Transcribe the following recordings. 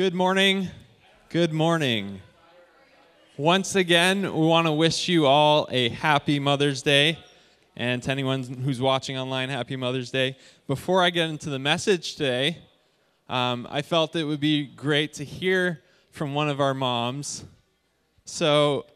Good morning. Good morning. Once again, we want to wish you all a happy Mother's Day. And to anyone who's watching online, happy Mother's Day. Before I get into the message today, um, I felt it would be great to hear from one of our moms. So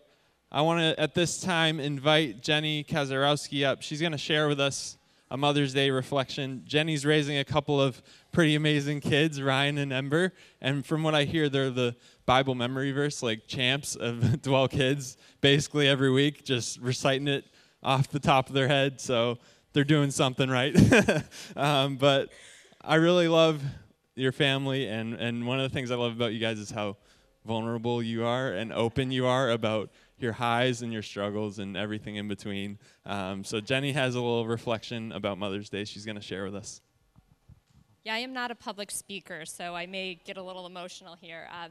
I want to, at this time, invite Jenny Kazarowski up. She's going to share with us a Mother's Day reflection. Jenny's raising a couple of pretty amazing kids, Ryan and Ember. And from what I hear, they're the Bible memory verse, like champs of 12 kids, basically every week, just reciting it off the top of their head. So they're doing something right. um, but I really love your family. And, and one of the things I love about you guys is how vulnerable you are and open you are about your highs and your struggles and everything in between. Um, so Jenny has a little reflection about Mother's Day she's going to share with us. Yeah, I am not a public speaker, so I may get a little emotional here. Uh,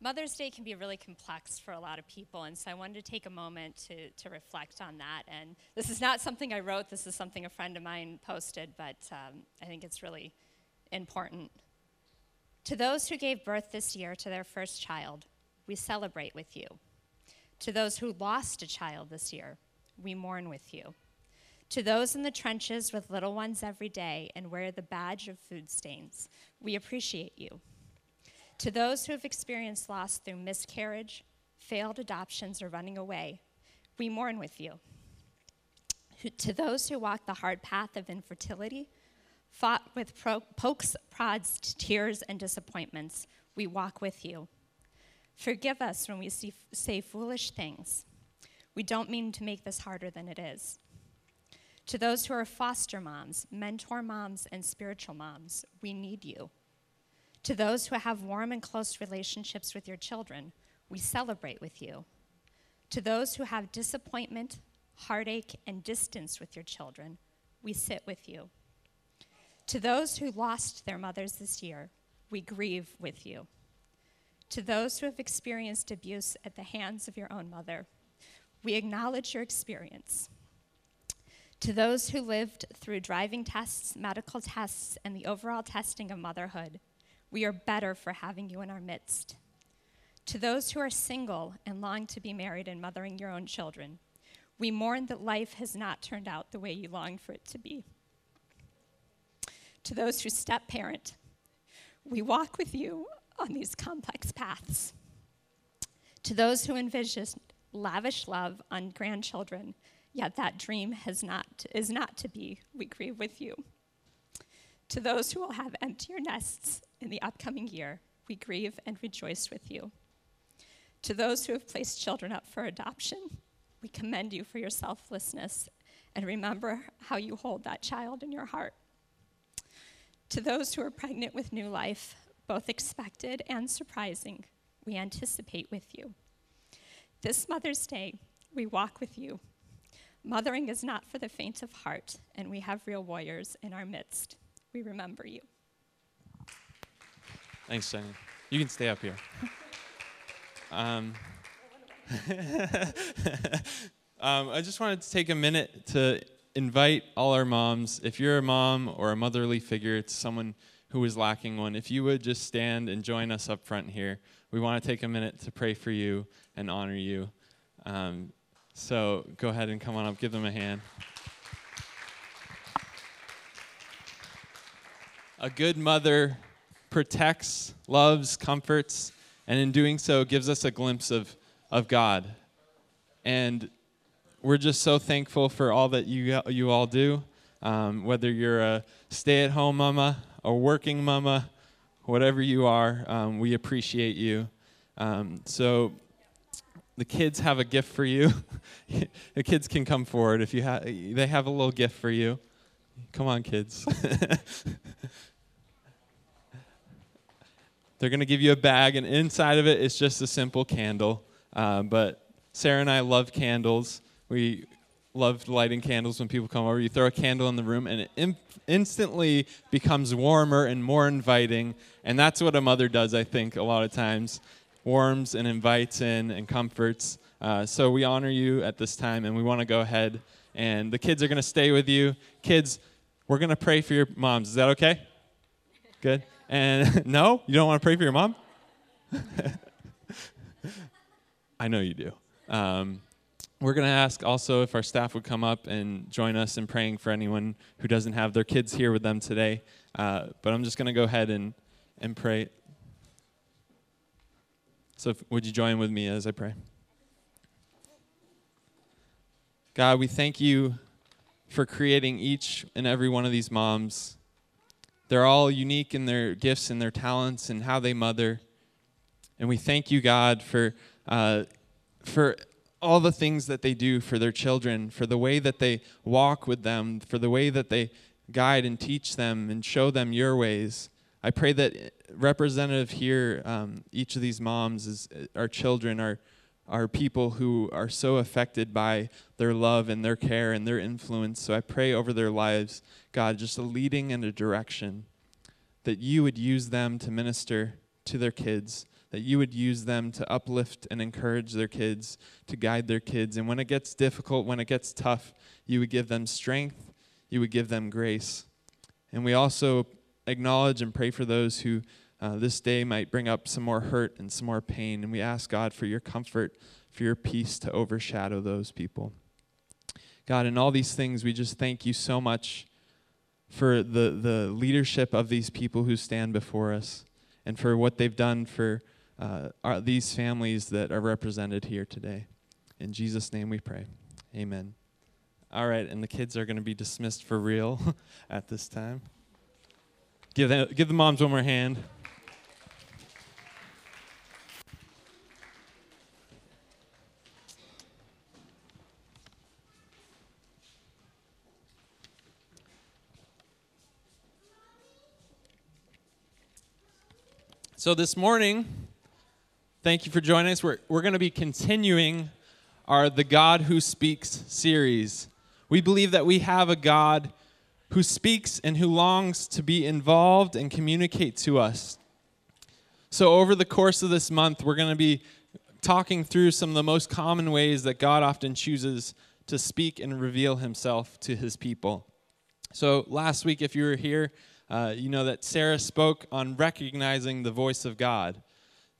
Mother's Day can be really complex for a lot of people, and so I wanted to take a moment to, to reflect on that. And this is not something I wrote, this is something a friend of mine posted, but um, I think it's really important. To those who gave birth this year to their first child, we celebrate with you. To those who lost a child this year, we mourn with you. To those in the trenches with little ones every day and wear the badge of food stains, we appreciate you. To those who have experienced loss through miscarriage, failed adoptions, or running away, we mourn with you. To those who walk the hard path of infertility, fought with pro- pokes, prods, tears, and disappointments, we walk with you. Forgive us when we see, say foolish things. We don't mean to make this harder than it is. To those who are foster moms, mentor moms, and spiritual moms, we need you. To those who have warm and close relationships with your children, we celebrate with you. To those who have disappointment, heartache, and distance with your children, we sit with you. To those who lost their mothers this year, we grieve with you. To those who have experienced abuse at the hands of your own mother, we acknowledge your experience. To those who lived through driving tests, medical tests, and the overall testing of motherhood, we are better for having you in our midst. To those who are single and long to be married and mothering your own children, we mourn that life has not turned out the way you longed for it to be. To those who step parent, we walk with you on these complex paths. To those who envision lavish love on grandchildren, yet that dream has not, is not to be. We grieve with you. To those who will have emptier nests in the upcoming year, we grieve and rejoice with you. To those who have placed children up for adoption, we commend you for your selflessness and remember how you hold that child in your heart. To those who are pregnant with new life, both expected and surprising, we anticipate with you. This Mother's Day, we walk with you Mothering is not for the faint of heart, and we have real warriors in our midst. We remember you. Thanks, Jenny. You can stay up here. Um, um, I just wanted to take a minute to invite all our moms. If you're a mom or a motherly figure to someone who is lacking one, if you would just stand and join us up front here. We want to take a minute to pray for you and honor you. Um, so go ahead and come on up, give them a hand. A good mother protects, loves, comforts, and in doing so gives us a glimpse of, of God. And we're just so thankful for all that you, you all do. Um, whether you're a stay at home mama, a working mama, whatever you are, um, we appreciate you. Um, so the kids have a gift for you. the kids can come forward if you have. They have a little gift for you. Come on, kids. They're going to give you a bag, and inside of it is just a simple candle. Uh, but Sarah and I love candles. We love lighting candles when people come over. You throw a candle in the room, and it in- instantly becomes warmer and more inviting. And that's what a mother does, I think, a lot of times warms and invites in and comforts. Uh, so we honor you at this time, and we want to go ahead. And the kids are going to stay with you. Kids, we're going to pray for your moms. Is that okay? Good. And no, you don't want to pray for your mom? I know you do. Um, we're going to ask also if our staff would come up and join us in praying for anyone who doesn't have their kids here with them today. Uh, but I'm just going to go ahead and, and pray. So, would you join with me as I pray? God, we thank you for creating each and every one of these moms. They're all unique in their gifts and their talents and how they mother. And we thank you, God, for, uh, for all the things that they do for their children, for the way that they walk with them, for the way that they guide and teach them and show them your ways. I pray that representative here, um, each of these moms, is our children, are are people who are so affected by their love and their care and their influence. So I pray over their lives, God, just a leading and a direction, that you would use them to minister to their kids, that you would use them to uplift and encourage their kids, to guide their kids. And when it gets difficult, when it gets tough, you would give them strength, you would give them grace. And we also acknowledge and pray for those who uh, this day might bring up some more hurt and some more pain. And we ask God for your comfort, for your peace to overshadow those people. God, in all these things, we just thank you so much for the, the leadership of these people who stand before us and for what they've done for uh, our, these families that are represented here today. In Jesus' name we pray. Amen. All right, and the kids are going to be dismissed for real at this time. Give, them, give the moms one more hand. So, this morning, thank you for joining us. We're, we're going to be continuing our The God Who Speaks series. We believe that we have a God who speaks and who longs to be involved and communicate to us. So, over the course of this month, we're going to be talking through some of the most common ways that God often chooses to speak and reveal himself to his people. So, last week, if you were here, uh, you know that Sarah spoke on recognizing the voice of God.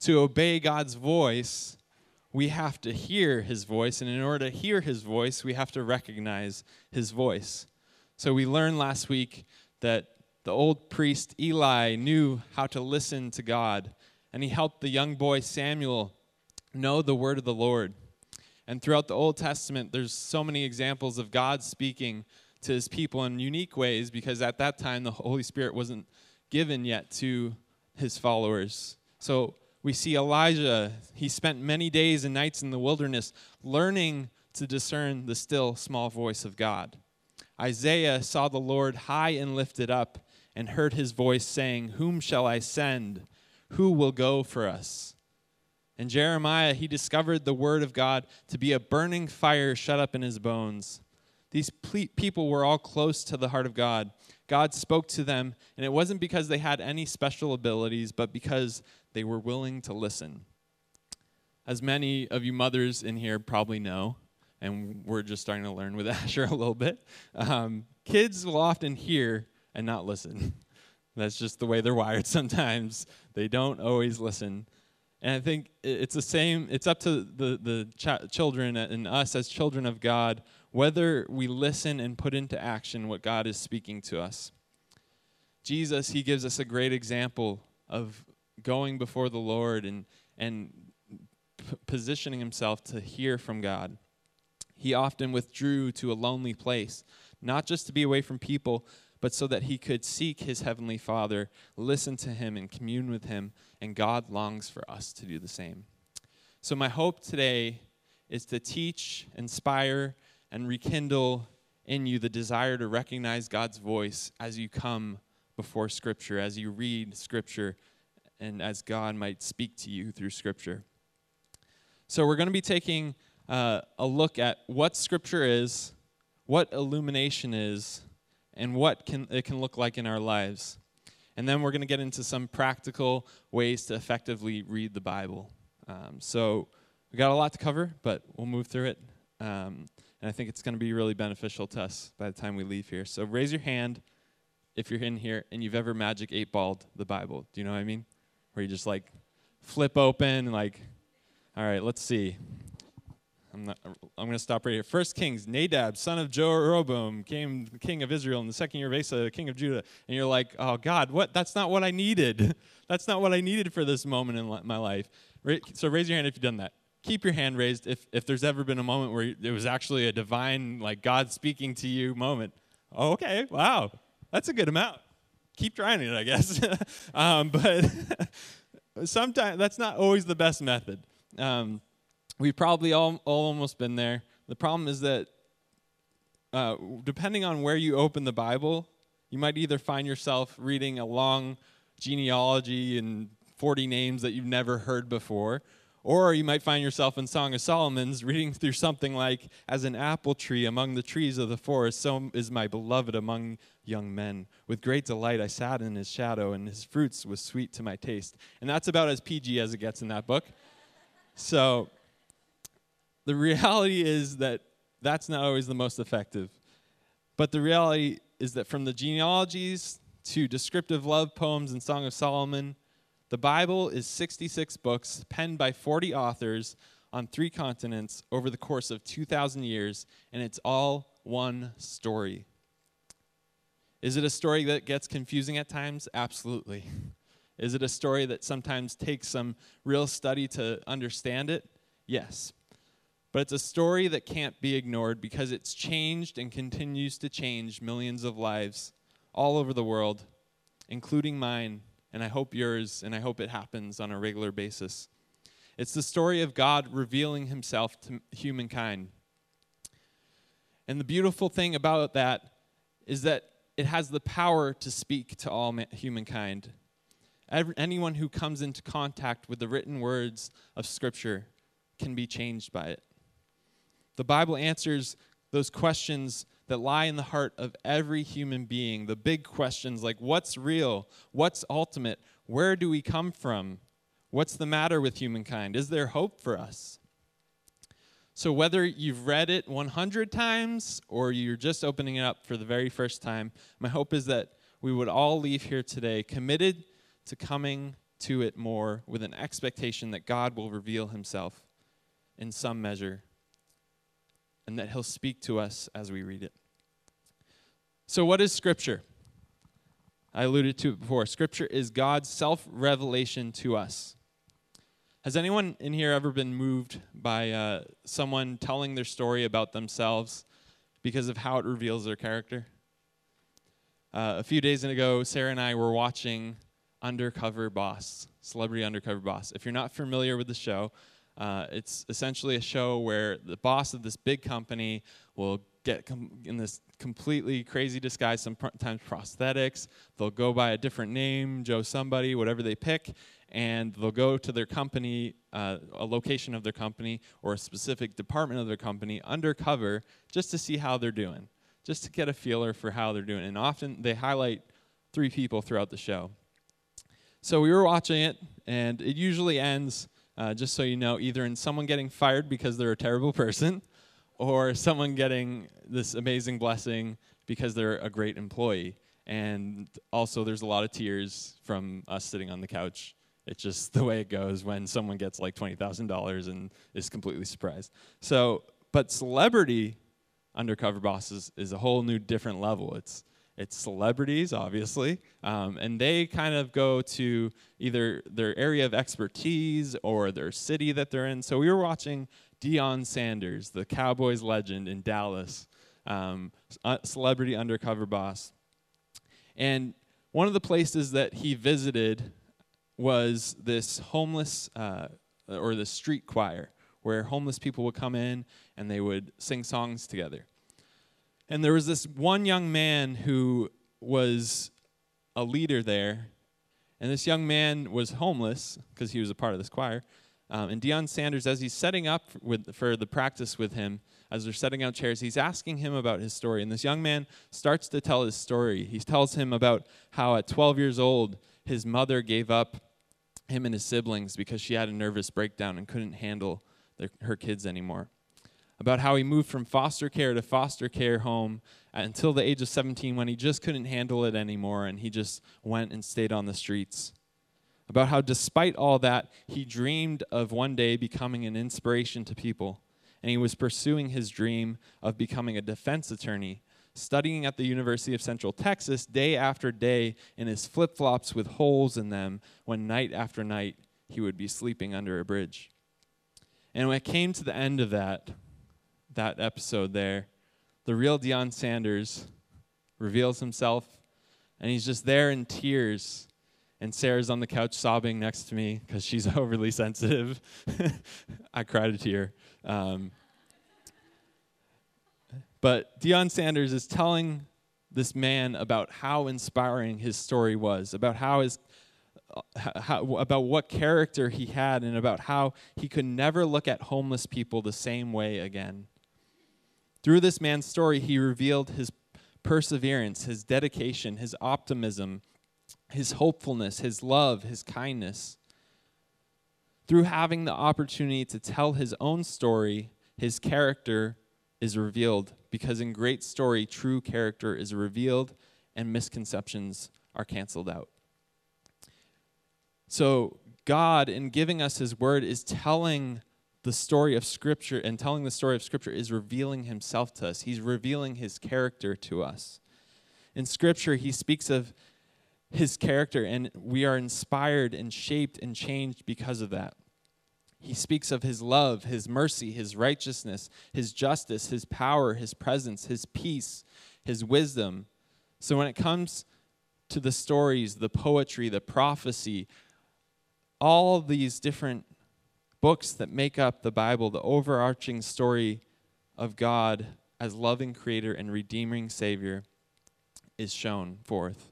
To obey God's voice, we have to hear his voice, and in order to hear his voice, we have to recognize his voice. So we learned last week that the old priest Eli knew how to listen to God, and he helped the young boy Samuel know the word of the Lord. And throughout the Old Testament, there's so many examples of God speaking to his people in unique ways because at that time the Holy Spirit wasn't given yet to his followers. So we see Elijah, he spent many days and nights in the wilderness learning to discern the still small voice of God. Isaiah saw the Lord high and lifted up and heard his voice saying, Whom shall I send? Who will go for us? And Jeremiah, he discovered the word of God to be a burning fire shut up in his bones. These ple- people were all close to the heart of God. God spoke to them, and it wasn't because they had any special abilities, but because they were willing to listen. As many of you mothers in here probably know, and we're just starting to learn with Asher a little bit, um, kids will often hear and not listen. That's just the way they're wired sometimes. They don't always listen. And I think it's the same, it's up to the, the ch- children and us as children of God whether we listen and put into action what God is speaking to us. Jesus, he gives us a great example of going before the Lord and, and p- positioning himself to hear from God. He often withdrew to a lonely place, not just to be away from people, but so that he could seek his heavenly Father, listen to him, and commune with him. And God longs for us to do the same. So, my hope today is to teach, inspire, and rekindle in you the desire to recognize God's voice as you come before Scripture, as you read Scripture, and as God might speak to you through Scripture. So, we're going to be taking uh, a look at what Scripture is, what illumination is, and what can, it can look like in our lives. And then we're going to get into some practical ways to effectively read the Bible. Um, so, we got a lot to cover, but we'll move through it. Um, and I think it's going to be really beneficial to us by the time we leave here. So raise your hand if you're in here and you've ever magic eight balled the Bible. Do you know what I mean? Where you just like flip open, and like, all right, let's see. I'm, I'm going to stop right here. First Kings, Nadab, son of Jeroboam, came king of Israel in the second year of Asa, king of Judah. And you're like, oh, God, what? That's not what I needed. That's not what I needed for this moment in my life. So raise your hand if you've done that. Keep your hand raised if, if there's ever been a moment where it was actually a divine, like God speaking to you moment. Oh, okay, wow, that's a good amount. Keep trying it, I guess. um, but sometimes that's not always the best method. Um, we've probably all, all almost been there. The problem is that uh, depending on where you open the Bible, you might either find yourself reading a long genealogy and 40 names that you've never heard before, or you might find yourself in Song of Solomon's reading through something like, As an apple tree among the trees of the forest, so is my beloved among young men. With great delight I sat in his shadow, and his fruits was sweet to my taste. And that's about as PG as it gets in that book. So the reality is that that's not always the most effective. But the reality is that from the genealogies to descriptive love poems and Song of Solomon, the Bible is 66 books penned by 40 authors on three continents over the course of 2,000 years, and it's all one story. Is it a story that gets confusing at times? Absolutely. Is it a story that sometimes takes some real study to understand it? Yes. But it's a story that can't be ignored because it's changed and continues to change millions of lives all over the world, including mine, and I hope yours, and I hope it happens on a regular basis. It's the story of God revealing himself to humankind. And the beautiful thing about that is that it has the power to speak to all humankind. Every, anyone who comes into contact with the written words of Scripture can be changed by it. The Bible answers those questions that lie in the heart of every human being. The big questions like what's real? What's ultimate? Where do we come from? What's the matter with humankind? Is there hope for us? So, whether you've read it 100 times or you're just opening it up for the very first time, my hope is that we would all leave here today committed to coming to it more with an expectation that God will reveal himself in some measure and that He'll speak to us as we read it. So, what is Scripture? I alluded to it before. Scripture is God's self revelation to us. Has anyone in here ever been moved by uh, someone telling their story about themselves because of how it reveals their character? Uh, a few days ago, Sarah and I were watching Undercover Boss, Celebrity Undercover Boss. If you're not familiar with the show, uh, it's essentially a show where the boss of this big company will get in this completely crazy disguise, sometimes prosthetics. They'll go by a different name, Joe somebody, whatever they pick, and they'll go to their company, uh, a location of their company, or a specific department of their company undercover just to see how they're doing, just to get a feeler for how they're doing. And often they highlight three people throughout the show. So we were watching it, and it usually ends uh, just so you know, either in someone getting fired because they're a terrible person, or someone getting this amazing blessing because they're a great employee. And also, there's a lot of tears from us sitting on the couch. It's just the way it goes when someone gets like $20,000 and is completely surprised. So, but celebrity undercover bosses is a whole new different level. It's it's celebrities, obviously, um, and they kind of go to either their area of expertise or their city that they're in. So we were watching Deion Sanders, the Cowboys legend in Dallas, um, celebrity undercover boss. And one of the places that he visited was this homeless uh, or the street choir, where homeless people would come in and they would sing songs together. And there was this one young man who was a leader there. And this young man was homeless because he was a part of this choir. Um, and Deion Sanders, as he's setting up with, for the practice with him, as they're setting out chairs, he's asking him about his story. And this young man starts to tell his story. He tells him about how at 12 years old, his mother gave up him and his siblings because she had a nervous breakdown and couldn't handle their, her kids anymore about how he moved from foster care to foster care home until the age of 17 when he just couldn't handle it anymore and he just went and stayed on the streets. about how, despite all that, he dreamed of one day becoming an inspiration to people. And he was pursuing his dream of becoming a defense attorney, studying at the University of Central Texas day after day in his flip flops with holes in them, when night after night he would be sleeping under a bridge. And when it came to the end of that, that episode there, the real Deion Sanders reveals himself, and he's just there in tears. And Sarah's on the couch sobbing next to me because she's overly sensitive. I cried a tear. Um, but Deion Sanders is telling this man about how inspiring his story was, about how his how, about what character he had and about how he could never look at homeless people the same way again. Through this man's story, he revealed his perseverance, his dedication, his optimism, his hopefulness, his love, his kindness. Through having the opportunity to tell his own story, his character is revealed because in great story, true character is revealed and misconceptions are canceled out. So, God, in giving us his word, is telling the story of Scripture and telling the story of Scripture is revealing himself to us. He's revealing his character to us. In Scripture, he speaks of his character, and we are inspired and shaped and changed because of that. He speaks of his love, his mercy, his righteousness, his justice, his power, his presence, his peace, his wisdom. So when it comes to the stories, the poetry, the prophecy, all these different books that make up the Bible, the overarching story of God as loving creator and redeeming savior is shown forth.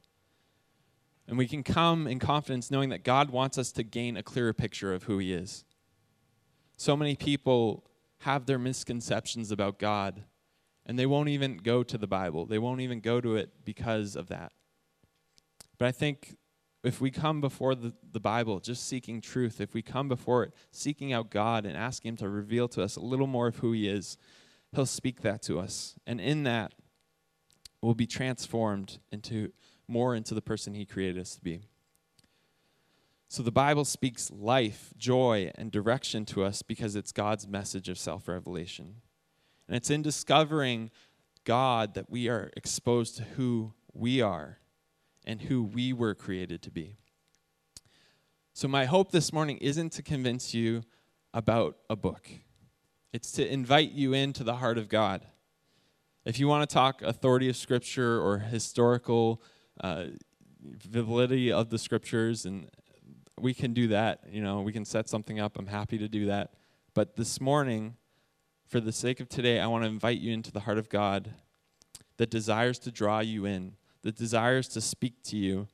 And we can come in confidence knowing that God wants us to gain a clearer picture of who He is. So many people have their misconceptions about God, and they won't even go to the Bible. They won't even go to it because of that. But I think if we come before the, the Bible just seeking truth, if we come before it seeking out God and asking Him to reveal to us a little more of who He is, He'll speak that to us. And in that, we'll be transformed into more into the person He created us to be. So the Bible speaks life, joy, and direction to us because it's God's message of self revelation. And it's in discovering God that we are exposed to who we are and who we were created to be. So, my hope this morning isn't to convince you about a book, it's to invite you into the heart of God. If you want to talk authority of Scripture or historical uh, validity of the Scriptures, and we can do that, you know, we can set something up. I'm happy to do that. But this morning, for the sake of today, I want to invite you into the heart of God that desires to draw you in, that desires to speak to you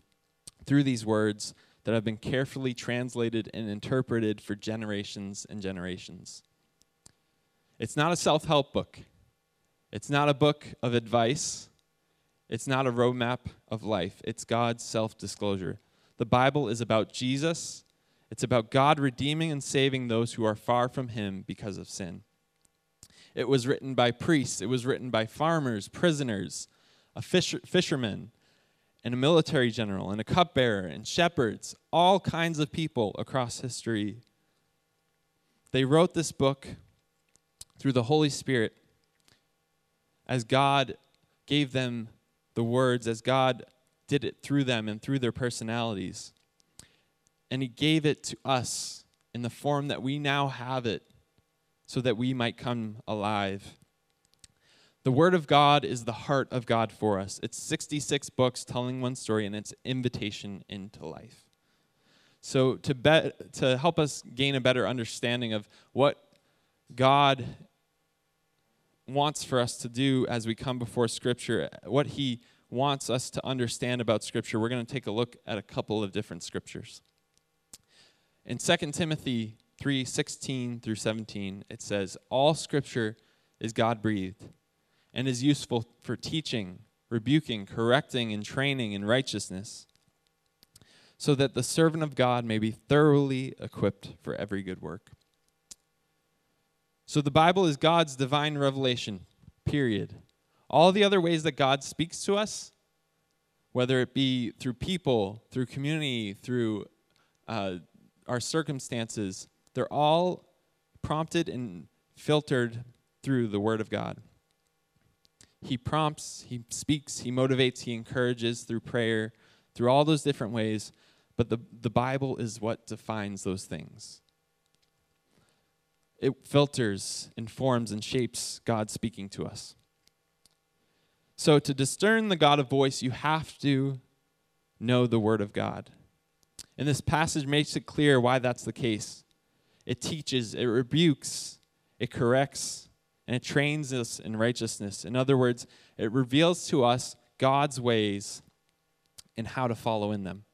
through these words that have been carefully translated and interpreted for generations and generations. It's not a self help book, it's not a book of advice, it's not a roadmap of life. It's God's self disclosure. The Bible is about Jesus, it's about God redeeming and saving those who are far from Him because of sin. It was written by priests, it was written by farmers, prisoners, a fisher, fisherman, and a military general, and a cupbearer, and shepherds, all kinds of people across history. They wrote this book through the Holy Spirit as God gave them the words, as God did it through them and through their personalities. And He gave it to us in the form that we now have it so that we might come alive. The Word of God is the heart of God for us. It's 66 books telling one story, and it's invitation into life. So, to, be- to help us gain a better understanding of what God wants for us to do as we come before Scripture, what He wants us to understand about Scripture, we're going to take a look at a couple of different Scriptures. In 2 Timothy 3 16 through 17, it says, All Scripture is God breathed and is useful for teaching, rebuking, correcting, and training in righteousness, so that the servant of God may be thoroughly equipped for every good work. So the Bible is God's divine revelation, period. All the other ways that God speaks to us, whether it be through people, through community, through uh, our circumstances, they're all prompted and filtered through the Word of God. He prompts, He speaks, He motivates, He encourages through prayer, through all those different ways, but the, the Bible is what defines those things. It filters, informs, and shapes God speaking to us. So, to discern the God of voice, you have to know the Word of God. And this passage makes it clear why that's the case. It teaches, it rebukes, it corrects, and it trains us in righteousness. In other words, it reveals to us God's ways and how to follow in them.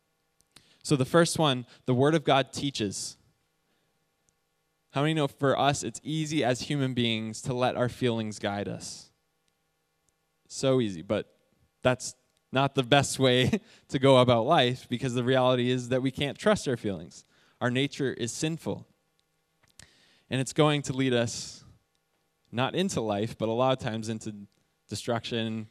So, the first one, the Word of God teaches. How many know for us it's easy as human beings to let our feelings guide us? So easy, but that's not the best way to go about life because the reality is that we can't trust our feelings. Our nature is sinful. And it's going to lead us not into life, but a lot of times into destruction.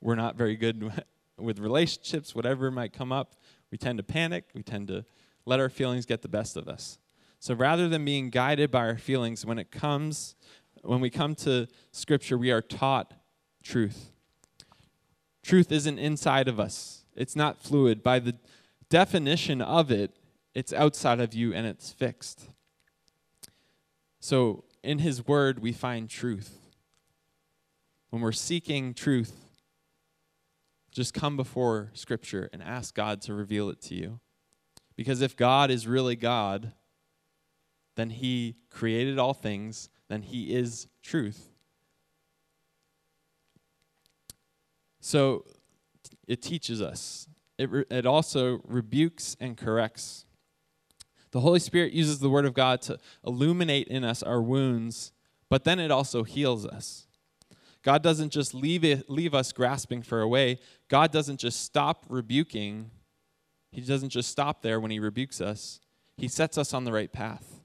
We're not very good with relationships, whatever might come up. We tend to panic, we tend to let our feelings get the best of us. So rather than being guided by our feelings, when it comes, when we come to Scripture, we are taught truth. Truth isn't inside of us, it's not fluid. By the definition of it, it's outside of you and it's fixed. So in His Word, we find truth. When we're seeking truth, just come before Scripture and ask God to reveal it to you. Because if God is really God, then He created all things, then He is truth. So it teaches us. It, re- it also rebukes and corrects. The Holy Spirit uses the Word of God to illuminate in us our wounds, but then it also heals us. God doesn't just leave, it, leave us grasping for a way. God doesn't just stop rebuking. He doesn't just stop there when He rebukes us. He sets us on the right path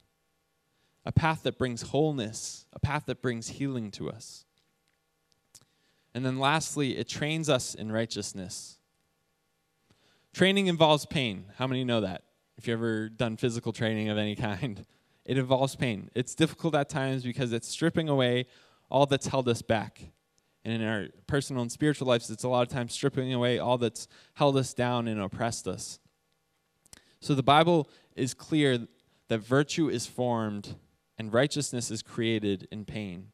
a path that brings wholeness, a path that brings healing to us. And then lastly, it trains us in righteousness. Training involves pain. How many know that? If you've ever done physical training of any kind, it involves pain. It's difficult at times because it's stripping away all that's held us back. And in our personal and spiritual lives, it's a lot of times stripping away all that's held us down and oppressed us. So the Bible is clear that virtue is formed and righteousness is created in pain.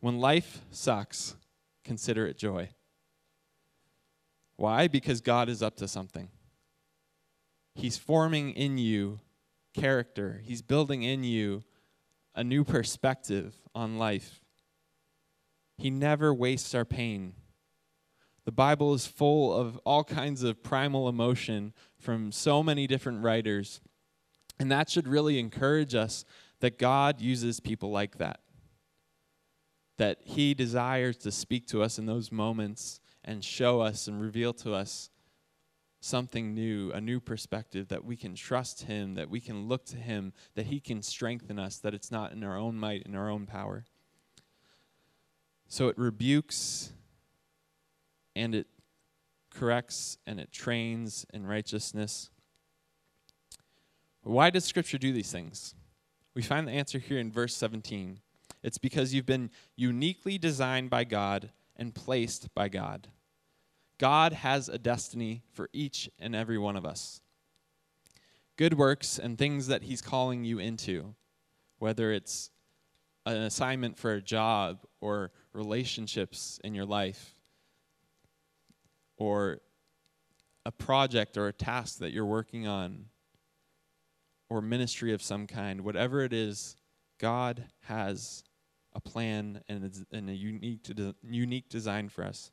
When life sucks, consider it joy. Why? Because God is up to something. He's forming in you character, He's building in you a new perspective on life. He never wastes our pain. The Bible is full of all kinds of primal emotion from so many different writers. And that should really encourage us that God uses people like that. That He desires to speak to us in those moments and show us and reveal to us something new, a new perspective, that we can trust Him, that we can look to Him, that He can strengthen us, that it's not in our own might, in our own power. So it rebukes and it corrects and it trains in righteousness. Why does Scripture do these things? We find the answer here in verse 17. It's because you've been uniquely designed by God and placed by God. God has a destiny for each and every one of us. Good works and things that He's calling you into, whether it's an assignment for a job or relationships in your life, or a project or a task that you're working on, or ministry of some kind, whatever it is, God has a plan and, a unique, unique design for us.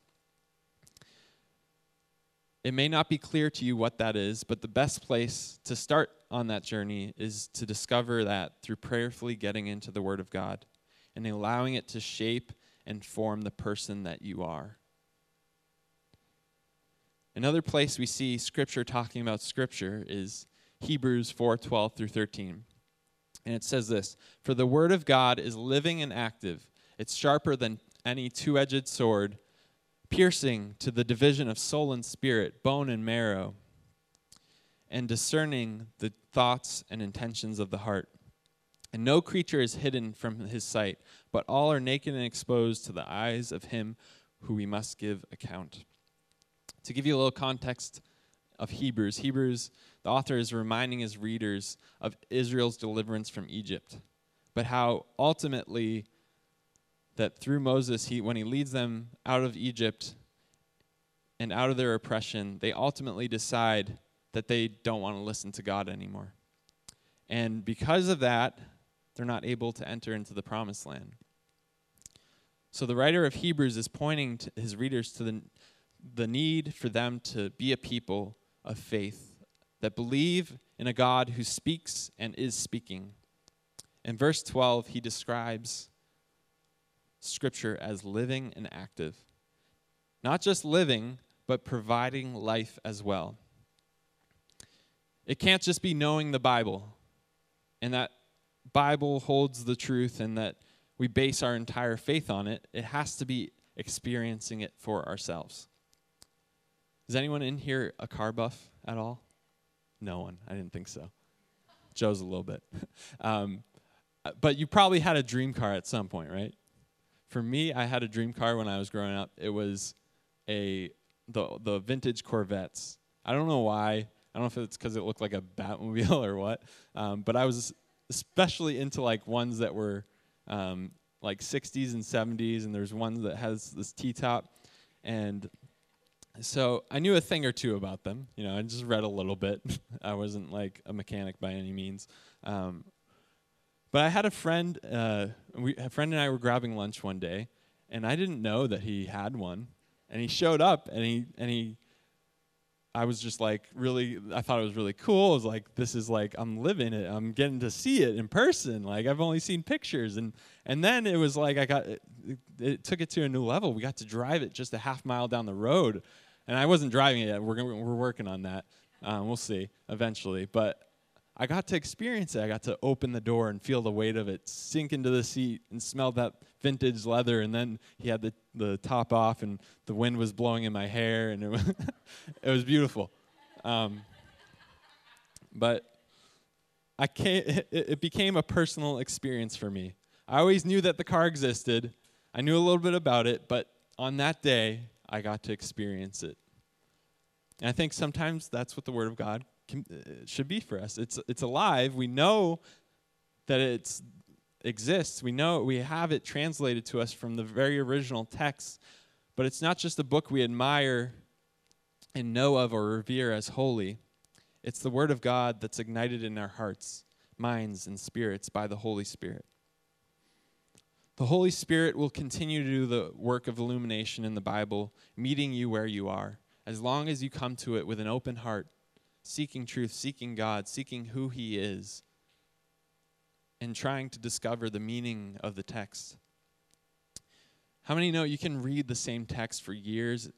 It may not be clear to you what that is, but the best place to start on that journey is to discover that through prayerfully getting into the Word of God and allowing it to shape and form the person that you are. Another place we see Scripture talking about Scripture is Hebrews 4 12 through 13. And it says this For the word of God is living and active, it's sharper than any two edged sword, piercing to the division of soul and spirit, bone and marrow. and discerning the thoughts and intentions of the heart. And no creature is hidden from his sight, but all are naked and exposed to the eyes of him who we must give account. To give you a little context of Hebrews, Hebrews, the author is reminding his readers of Israel's deliverance from Egypt, but how ultimately that through Moses, he, when he leads them out of Egypt and out of their oppression, they ultimately decide that they don't want to listen to God anymore. And because of that, they're not able to enter into the promised land. So the writer of Hebrews is pointing to his readers to the, the need for them to be a people of faith that believe in a God who speaks and is speaking. In verse 12, he describes Scripture as living and active. Not just living, but providing life as well. It can't just be knowing the Bible and that Bible holds the truth and that we base our entire faith on it. It has to be experiencing it for ourselves. Is anyone in here a car buff at all? No one. I didn't think so. Joe's a little bit. um, but you probably had a dream car at some point, right? For me, I had a dream car when I was growing up. It was a the the vintage Corvettes. I don't know why. I don't know if it's because it looked like a Batmobile or what. Um, but I was especially into like ones that were um, like 60s and 70s, and there's ones that has this T-top, and so I knew a thing or two about them. You know, I just read a little bit. I wasn't like a mechanic by any means. Um, but I had a friend, uh, we, a friend and I were grabbing lunch one day, and I didn't know that he had one. And he showed up, and he and he, I was just like really, I thought it was really cool. I was like, this is like I'm living it. I'm getting to see it in person. Like I've only seen pictures, and and then it was like I got, it, it took it to a new level. We got to drive it just a half mile down the road, and I wasn't driving it yet. We're we're working on that. Um, we'll see eventually, but I got to experience it. I got to open the door and feel the weight of it sink into the seat and smell that vintage leather. And then he had the, the top off and the wind was blowing in my hair and it was, it was beautiful. Um, but I can't, it, it became a personal experience for me. I always knew that the car existed. I knew a little bit about it, but on that day, I got to experience it. And I think sometimes that's what the Word of God Uh, should be for us. It's it's alive. We know that it exists. We know we have it translated to us from the very original text, but it's not just a book we admire and know of or revere as holy. It's the word of God that's ignited in our hearts, minds, and spirits by the Holy Spirit. The Holy Spirit will continue to do the work of illumination in the Bible, meeting you where you are, as long as you come to it with an open heart seeking truth, seeking God, seeking who He is, and trying to discover the meaning of the text. How many know you can read the same text for years?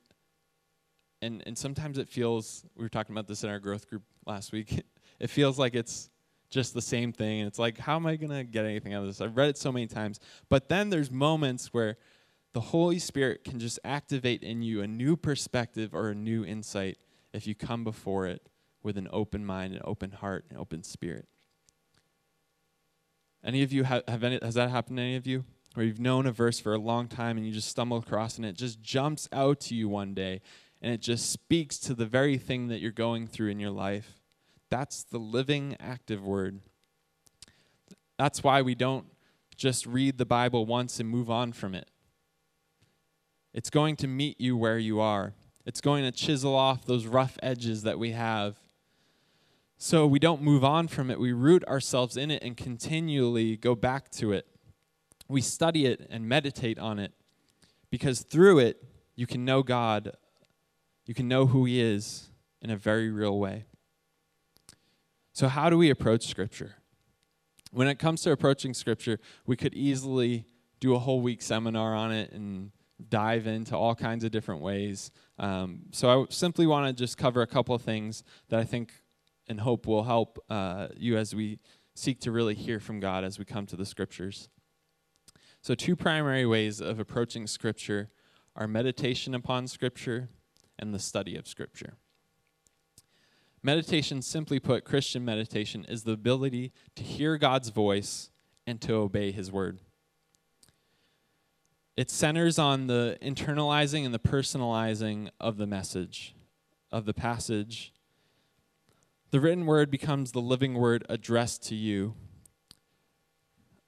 And, and sometimes it feels, we were talking about this in our growth group last week, it feels like it's just the same thing. And it's like, how am I going to get anything out of this? I've read it so many times. But then there's moments where the Holy Spirit can just activate in you a new perspective or a new insight if you come before it with an open mind, an open heart, an open spirit. Any of you have, have any, has that happened to any of you? Where you've known a verse for a long time and you just stumble across and it just jumps out to you one day and it just speaks to the very thing that you're going through in your life. That's the living, active word. That's why we don't just read the Bible once and move on from it. It's going to meet you where you are. It's going to chisel off those rough edges that we have so we don't move on from it. We root ourselves in it and continually go back to it. We study it and meditate on it because through it, you can know God, you can know who He is in a very real way. So, how do we approach Scripture? When it comes to approaching Scripture, we could easily do a whole week seminar on it and dive into all kinds of different ways. Um, so, I simply want to just cover a couple of things that I think and hope will help uh, you as we seek to really hear from God as we come to the scriptures. So, two primary ways of approaching scripture are meditation upon scripture and the study of scripture. Meditation, simply put, Christian meditation, is the ability to hear God's voice and to obey his word. It centers on the internalizing and the personalizing of the message, of the passage. The written word becomes the living word addressed to you.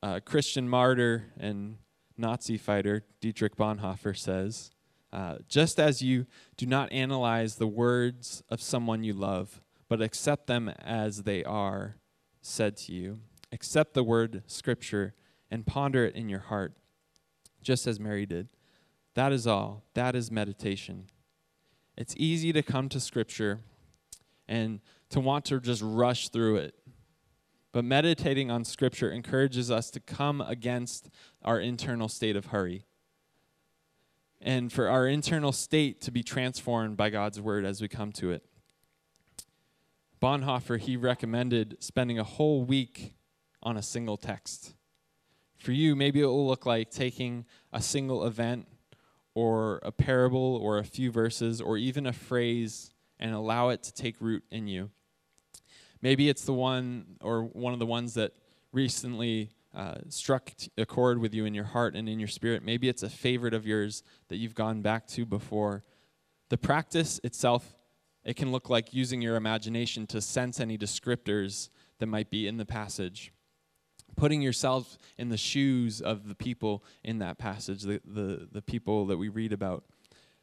Uh, Christian martyr and Nazi fighter Dietrich Bonhoeffer says, uh, just as you do not analyze the words of someone you love, but accept them as they are said to you, accept the word scripture and ponder it in your heart just as Mary did. That is all. That is meditation. It's easy to come to Scripture and to want to just rush through it. But meditating on Scripture encourages us to come against our internal state of hurry and for our internal state to be transformed by God's Word as we come to it. Bonhoeffer, he recommended spending a whole week on a single text. For you, maybe it will look like taking a single event or a parable or a few verses or even a phrase and allow it to take root in you. Maybe it's the one or one of the ones that recently uh, struck a chord with you in your heart and in your spirit. Maybe it's a favorite of yours that you've gone back to before. The practice itself, it can look like using your imagination to sense any descriptors that might be in the passage putting yourself in the shoes of the people in that passage, the, the, the people that we read about,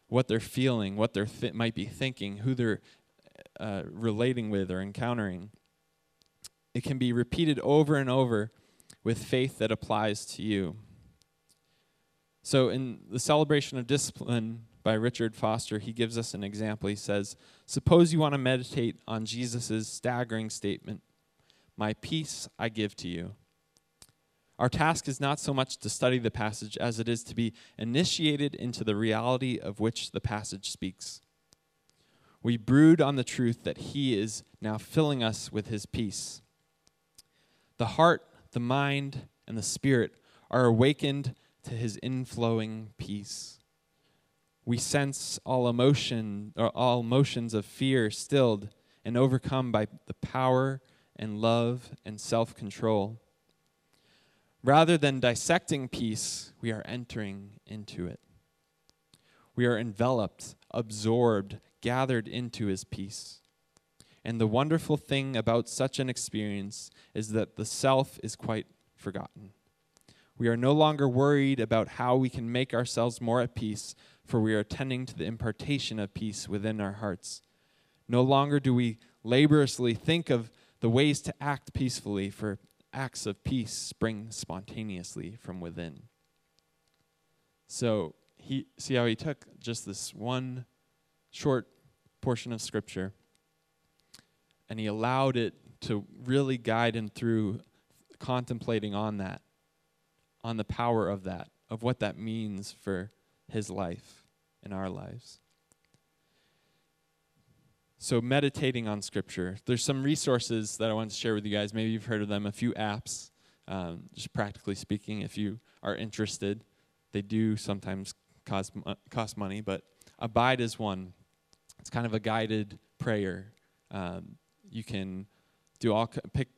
what they're feeling, what they th- might be thinking, who they're uh, relating with or encountering. It can be repeated over and over with faith that applies to you. So, in the celebration of discipline by Richard Foster, he gives us an example. He says, Suppose you want to meditate on Jesus' staggering statement, My peace I give to you. Our task is not so much to study the passage as it is to be initiated into the reality of which the passage speaks. We brood on the truth that He is now filling us with His peace. The heart, the mind, and the spirit are awakened to His inflowing peace. We sense all emotion, or all emotions of fear stilled and overcome by the power and love and self control Rather than dissecting peace, we are entering into it. We are enveloped, absorbed, gathered into his peace. And the wonderful thing about such an experience is that the self is quite forgotten. We are no longer worried about how we can make ourselves more at peace, for we are attending to the impartation of peace within our hearts. No longer do we laboriously think of the ways to act peacefully, for acts of peace spring spontaneously from within. So he see how he took just this one short portion of scripture and he allowed it to really guide him through contemplating on that, on the power of that, of what that means for his life and our lives. So, meditating on Scripture. There's some resources that I want to share with you guys. Maybe you've heard of them, a few apps, um, just practically speaking, if you are interested. They do sometimes cost, cost money, but Abide is one. It's kind of a guided prayer. Um, you can do all pick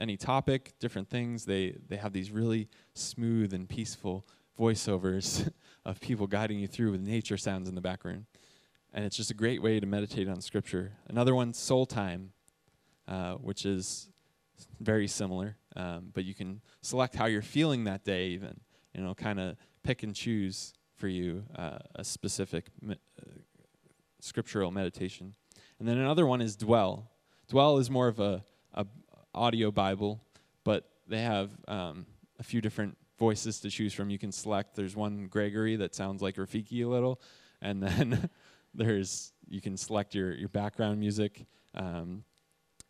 any topic, different things. They they have these really smooth and peaceful voiceovers of people guiding you through with nature sounds in the background and it's just a great way to meditate on Scripture. Another one, Soul Time, uh, which is very similar, um, but you can select how you're feeling that day, even. You know, kind of pick and choose for you uh, a specific uh, scriptural meditation. And then another one is Dwell. Dwell is more of a, a audio Bible, but they have um, a few different voices to choose from. You can select. There's one Gregory that sounds like Rafiki a little, and then there's you can select your your background music. Um,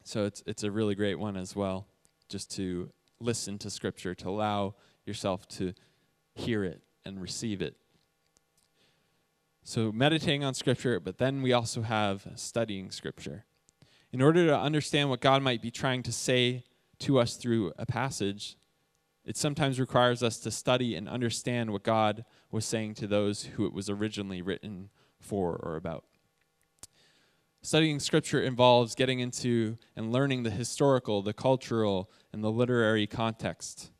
so it's it's a really great one as well, just to listen to Scripture, to allow yourself to hear it and receive it. So meditating on Scripture, but then we also have studying Scripture. In order to understand what God might be trying to say to us through a passage, it sometimes requires us to study and understand what God was saying to those who it was originally written for or about. Studying scripture involves getting into and learning the historical, the cultural, and the literary context.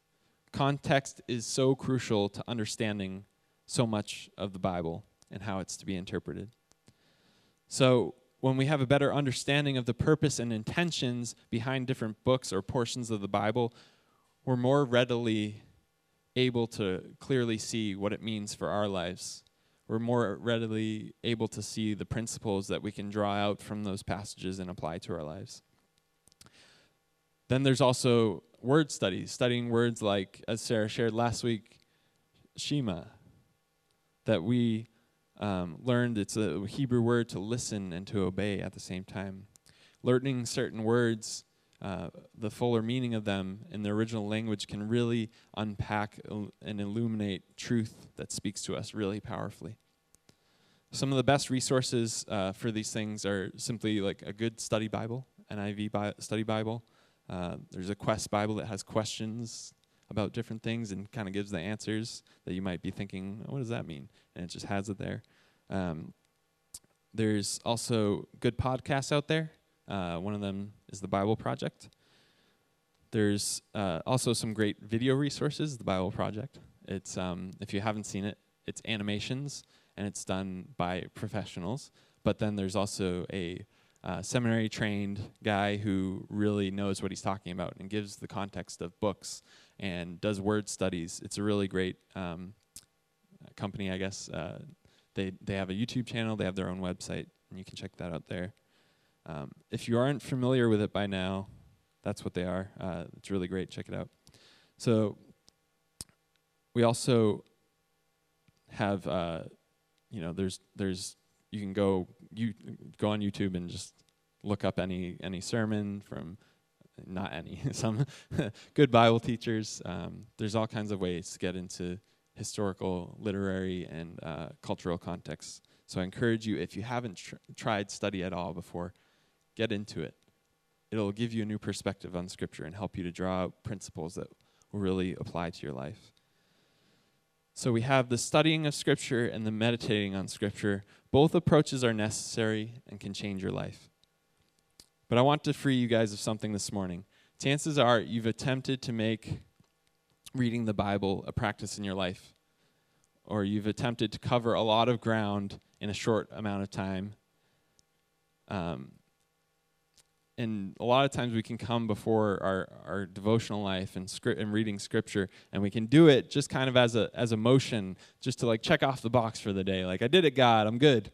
Context is so crucial to understanding so much of the Bible and how it's to be interpreted. So, when we have a better understanding of the purpose and intentions behind different books or portions of the Bible, we're more readily able to clearly see what it means for our lives we're more readily able to see the principles that we can draw out from those passages and apply to our lives. Then there's also word studies, studying words like, as Sarah shared last week, Shema, that we um, learned it's a Hebrew word to listen and to obey at the same time. Learning certain words, uh, the fuller meaning of them in the original language can really unpack and illuminate truth that speaks to us really powerfully. Some of the best resources uh, for these things are simply like a good study Bible, NIV bi- study Bible. Uh, there's a Quest Bible that has questions about different things and kind of gives the answers that you might be thinking, what does that mean? And it just has it there. Um, there's also good podcasts out there. Uh, one of them is the Bible Project. There's uh, also some great video resources, the Bible Project. It's um, if you haven't seen it, it's animations and it's done by professionals. But then there's also a uh, seminary trained guy who really knows what he's talking about and gives the context of books and does word studies. It's a really great um, company, I guess. Uh, they they have a YouTube channel, they have their own website, and you can check that out there. Um, if you aren't familiar with it by now, that's what they are. Uh, it's really great. Check it out. So we also have uh, you know, there's there's you can go you go on YouTube and just look up any any sermon from not any some good Bible teachers. Um, there's all kinds of ways to get into historical, literary, and uh, cultural contexts. So I encourage you, if you haven't tr- tried study at all before, get into it. It'll give you a new perspective on Scripture and help you to draw out principles that will really apply to your life. So we have the studying of Scripture and the meditating on Scripture. Both approaches are necessary and can change your life. But I want to free you guys of something this morning. Chances are you've attempted to make reading the Bible a practice in your life, or you've attempted to cover a lot of ground in a short amount of time. Um, and a lot of times we can come before our, our devotional life and script and reading scripture and we can do it just kind of as a as a motion just to like check off the box for the day like i did it god i'm good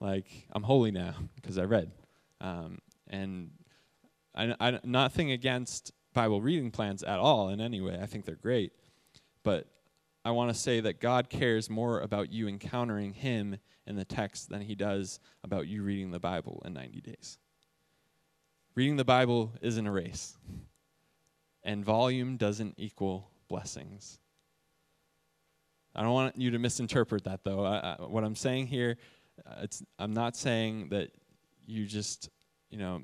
like i'm holy now because i read um, and I, I nothing against bible reading plans at all in any way i think they're great but i want to say that god cares more about you encountering him in the text than he does about you reading the bible in 90 days Reading the Bible isn't a race, and volume doesn't equal blessings. I don't want you to misinterpret that, though. I, I, what I'm saying here, uh, I'm not saying that you just, you know,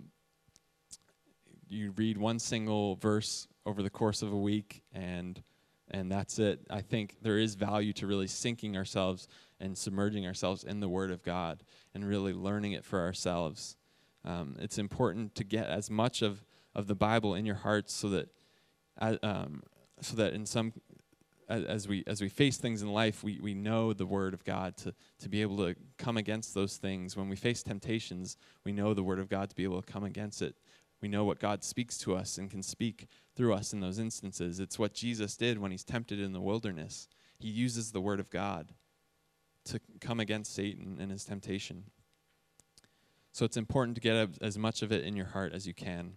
you read one single verse over the course of a week and and that's it. I think there is value to really sinking ourselves and submerging ourselves in the Word of God and really learning it for ourselves. Um, it's important to get as much of, of the Bible in your hearts so that, uh, um, so that in some, as, we, as we face things in life, we, we know the Word of God to, to be able to come against those things. When we face temptations, we know the Word of God to be able to come against it. We know what God speaks to us and can speak through us in those instances. It's what Jesus did when he's tempted in the wilderness. He uses the Word of God to come against Satan and his temptation. So it's important to get as much of it in your heart as you can.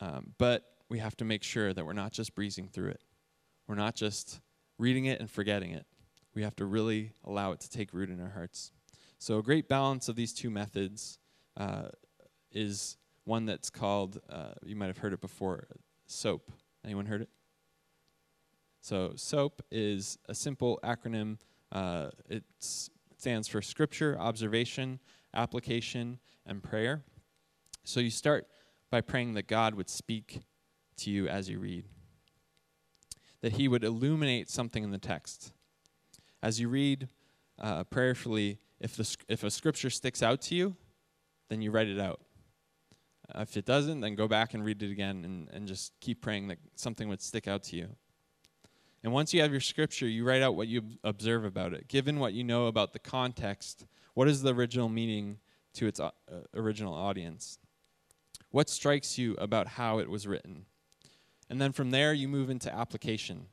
Um, but we have to make sure that we're not just breezing through it. We're not just reading it and forgetting it. We have to really allow it to take root in our hearts. So, a great balance of these two methods uh, is one that's called, uh, you might have heard it before, SOAP. Anyone heard it? So, SOAP is a simple acronym. Uh, it's stands for scripture, observation, application, and prayer. So you start by praying that God would speak to you as you read, that He would illuminate something in the text. As you read uh, prayerfully, if, the, if a scripture sticks out to you, then you write it out. If it doesn't, then go back and read it again and, and just keep praying that something would stick out to you. And once you have your scripture, you write out what you observe about it. Given what you know about the context, what is the original meaning to its uh, original audience? What strikes you about how it was written? And then from there, you move into application.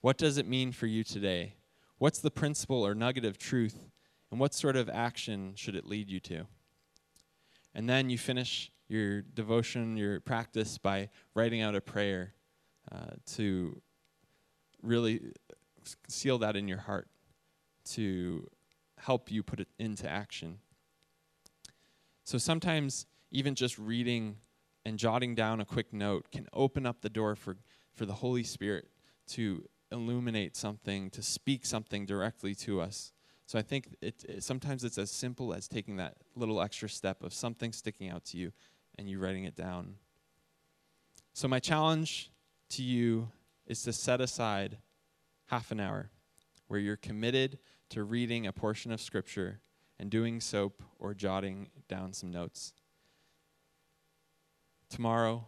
What does it mean for you today? What's the principle or nugget of truth? And what sort of action should it lead you to? And then you finish your devotion, your practice by writing out a prayer uh, to really seal that in your heart to help you put it into action. So sometimes even just reading and jotting down a quick note can open up the door for, for the Holy Spirit to illuminate something, to speak something directly to us. So I think it, it, sometimes it's as simple as taking that little extra step of something sticking out to you and you writing it down. So my challenge to you is to set aside half an hour where you're committed to reading a portion of Scripture and doing soap or jotting down some notes. Tomorrow,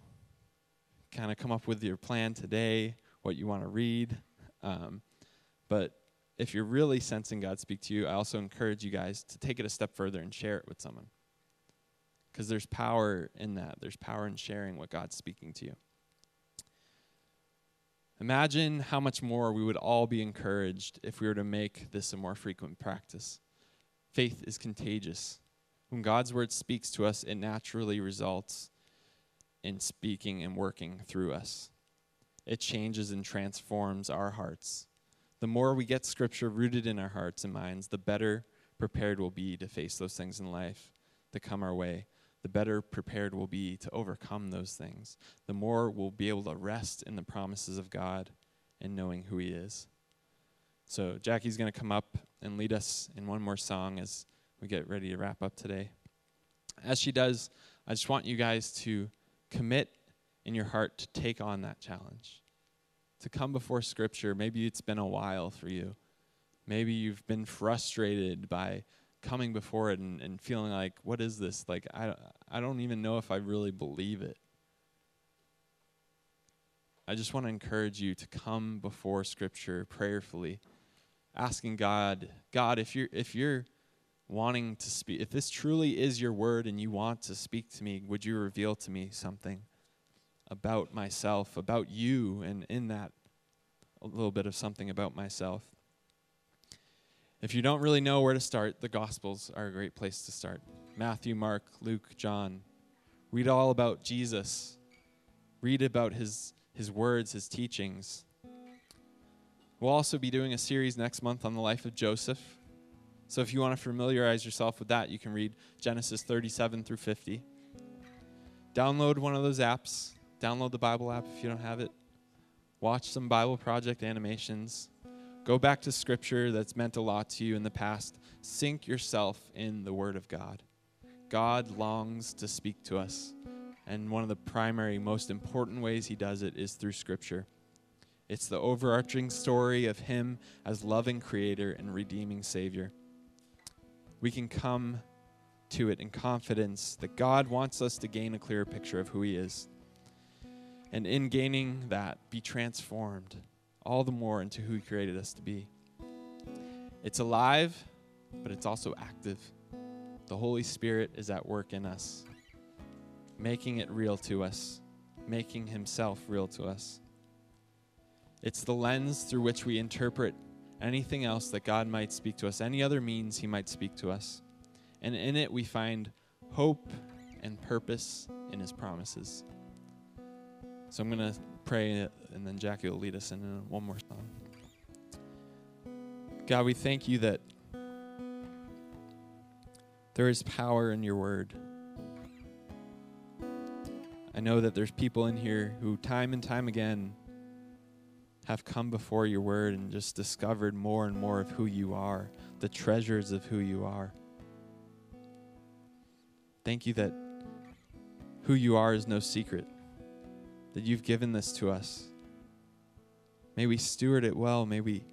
kind of come up with your plan today, what you want to read. Um, but if you're really sensing God speak to you, I also encourage you guys to take it a step further and share it with someone. Because there's power in that. There's power in sharing what God's speaking to you. Imagine how much more we would all be encouraged if we were to make this a more frequent practice. Faith is contagious. When God's word speaks to us, it naturally results in speaking and working through us. It changes and transforms our hearts. The more we get scripture rooted in our hearts and minds, the better prepared we'll be to face those things in life that come our way the better prepared we'll be to overcome those things. The more we'll be able to rest in the promises of God and knowing who He is. So, Jackie's going to come up and lead us in one more song as we get ready to wrap up today. As she does, I just want you guys to commit in your heart to take on that challenge, to come before Scripture. Maybe it's been a while for you. Maybe you've been frustrated by coming before it and, and feeling like, what is this? Like, I, I don't even know if I really believe it. I just want to encourage you to come before Scripture prayerfully, asking God, God, if you're, if you're wanting to speak, if this truly is your word and you want to speak to me, would you reveal to me something about myself, about you, and in that, a little bit of something about myself? If you don't really know where to start, the Gospels are a great place to start. Matthew, Mark, Luke, John. Read all about Jesus. Read about his, his words, his teachings. We'll also be doing a series next month on the life of Joseph. So if you want to familiarize yourself with that, you can read Genesis 37 through 50. Download one of those apps. Download the Bible app if you don't have it. Watch some Bible Project animations. Go back to scripture that's meant a lot to you in the past. Sink yourself in the Word of God. God longs to speak to us. And one of the primary, most important ways He does it is through Scripture. It's the overarching story of Him as loving Creator and redeeming Savior. We can come to it in confidence that God wants us to gain a clearer picture of who He is. And in gaining that, be transformed all the more into who He created us to be. It's alive, but it's also active. The Holy Spirit is at work in us, making it real to us, making Himself real to us. It's the lens through which we interpret anything else that God might speak to us, any other means He might speak to us. And in it, we find hope and purpose in His promises. So I'm going to pray, and then Jackie will lead us in one more song. God, we thank you that there is power in your word. I know that there's people in here who, time and time again, have come before your word and just discovered more and more of who you are, the treasures of who you are. Thank you that who you are is no secret that you've given this to us. May we steward it well. May we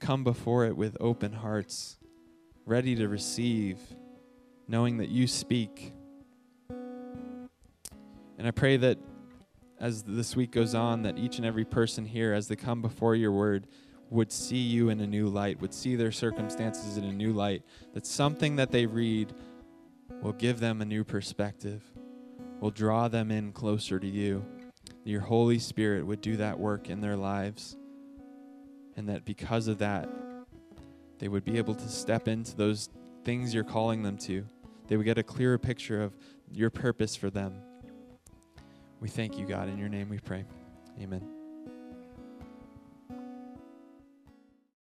come before it with open hearts, ready to receive, knowing that you speak. And I pray that as this week goes on, that each and every person here, as they come before your word, would see you in a new light, would see their circumstances in a new light, that something that they read will give them a new perspective, will draw them in closer to you. Your Holy Spirit would do that work in their lives, and that because of that, they would be able to step into those things you're calling them to. They would get a clearer picture of your purpose for them. We thank you, God. In your name we pray. Amen.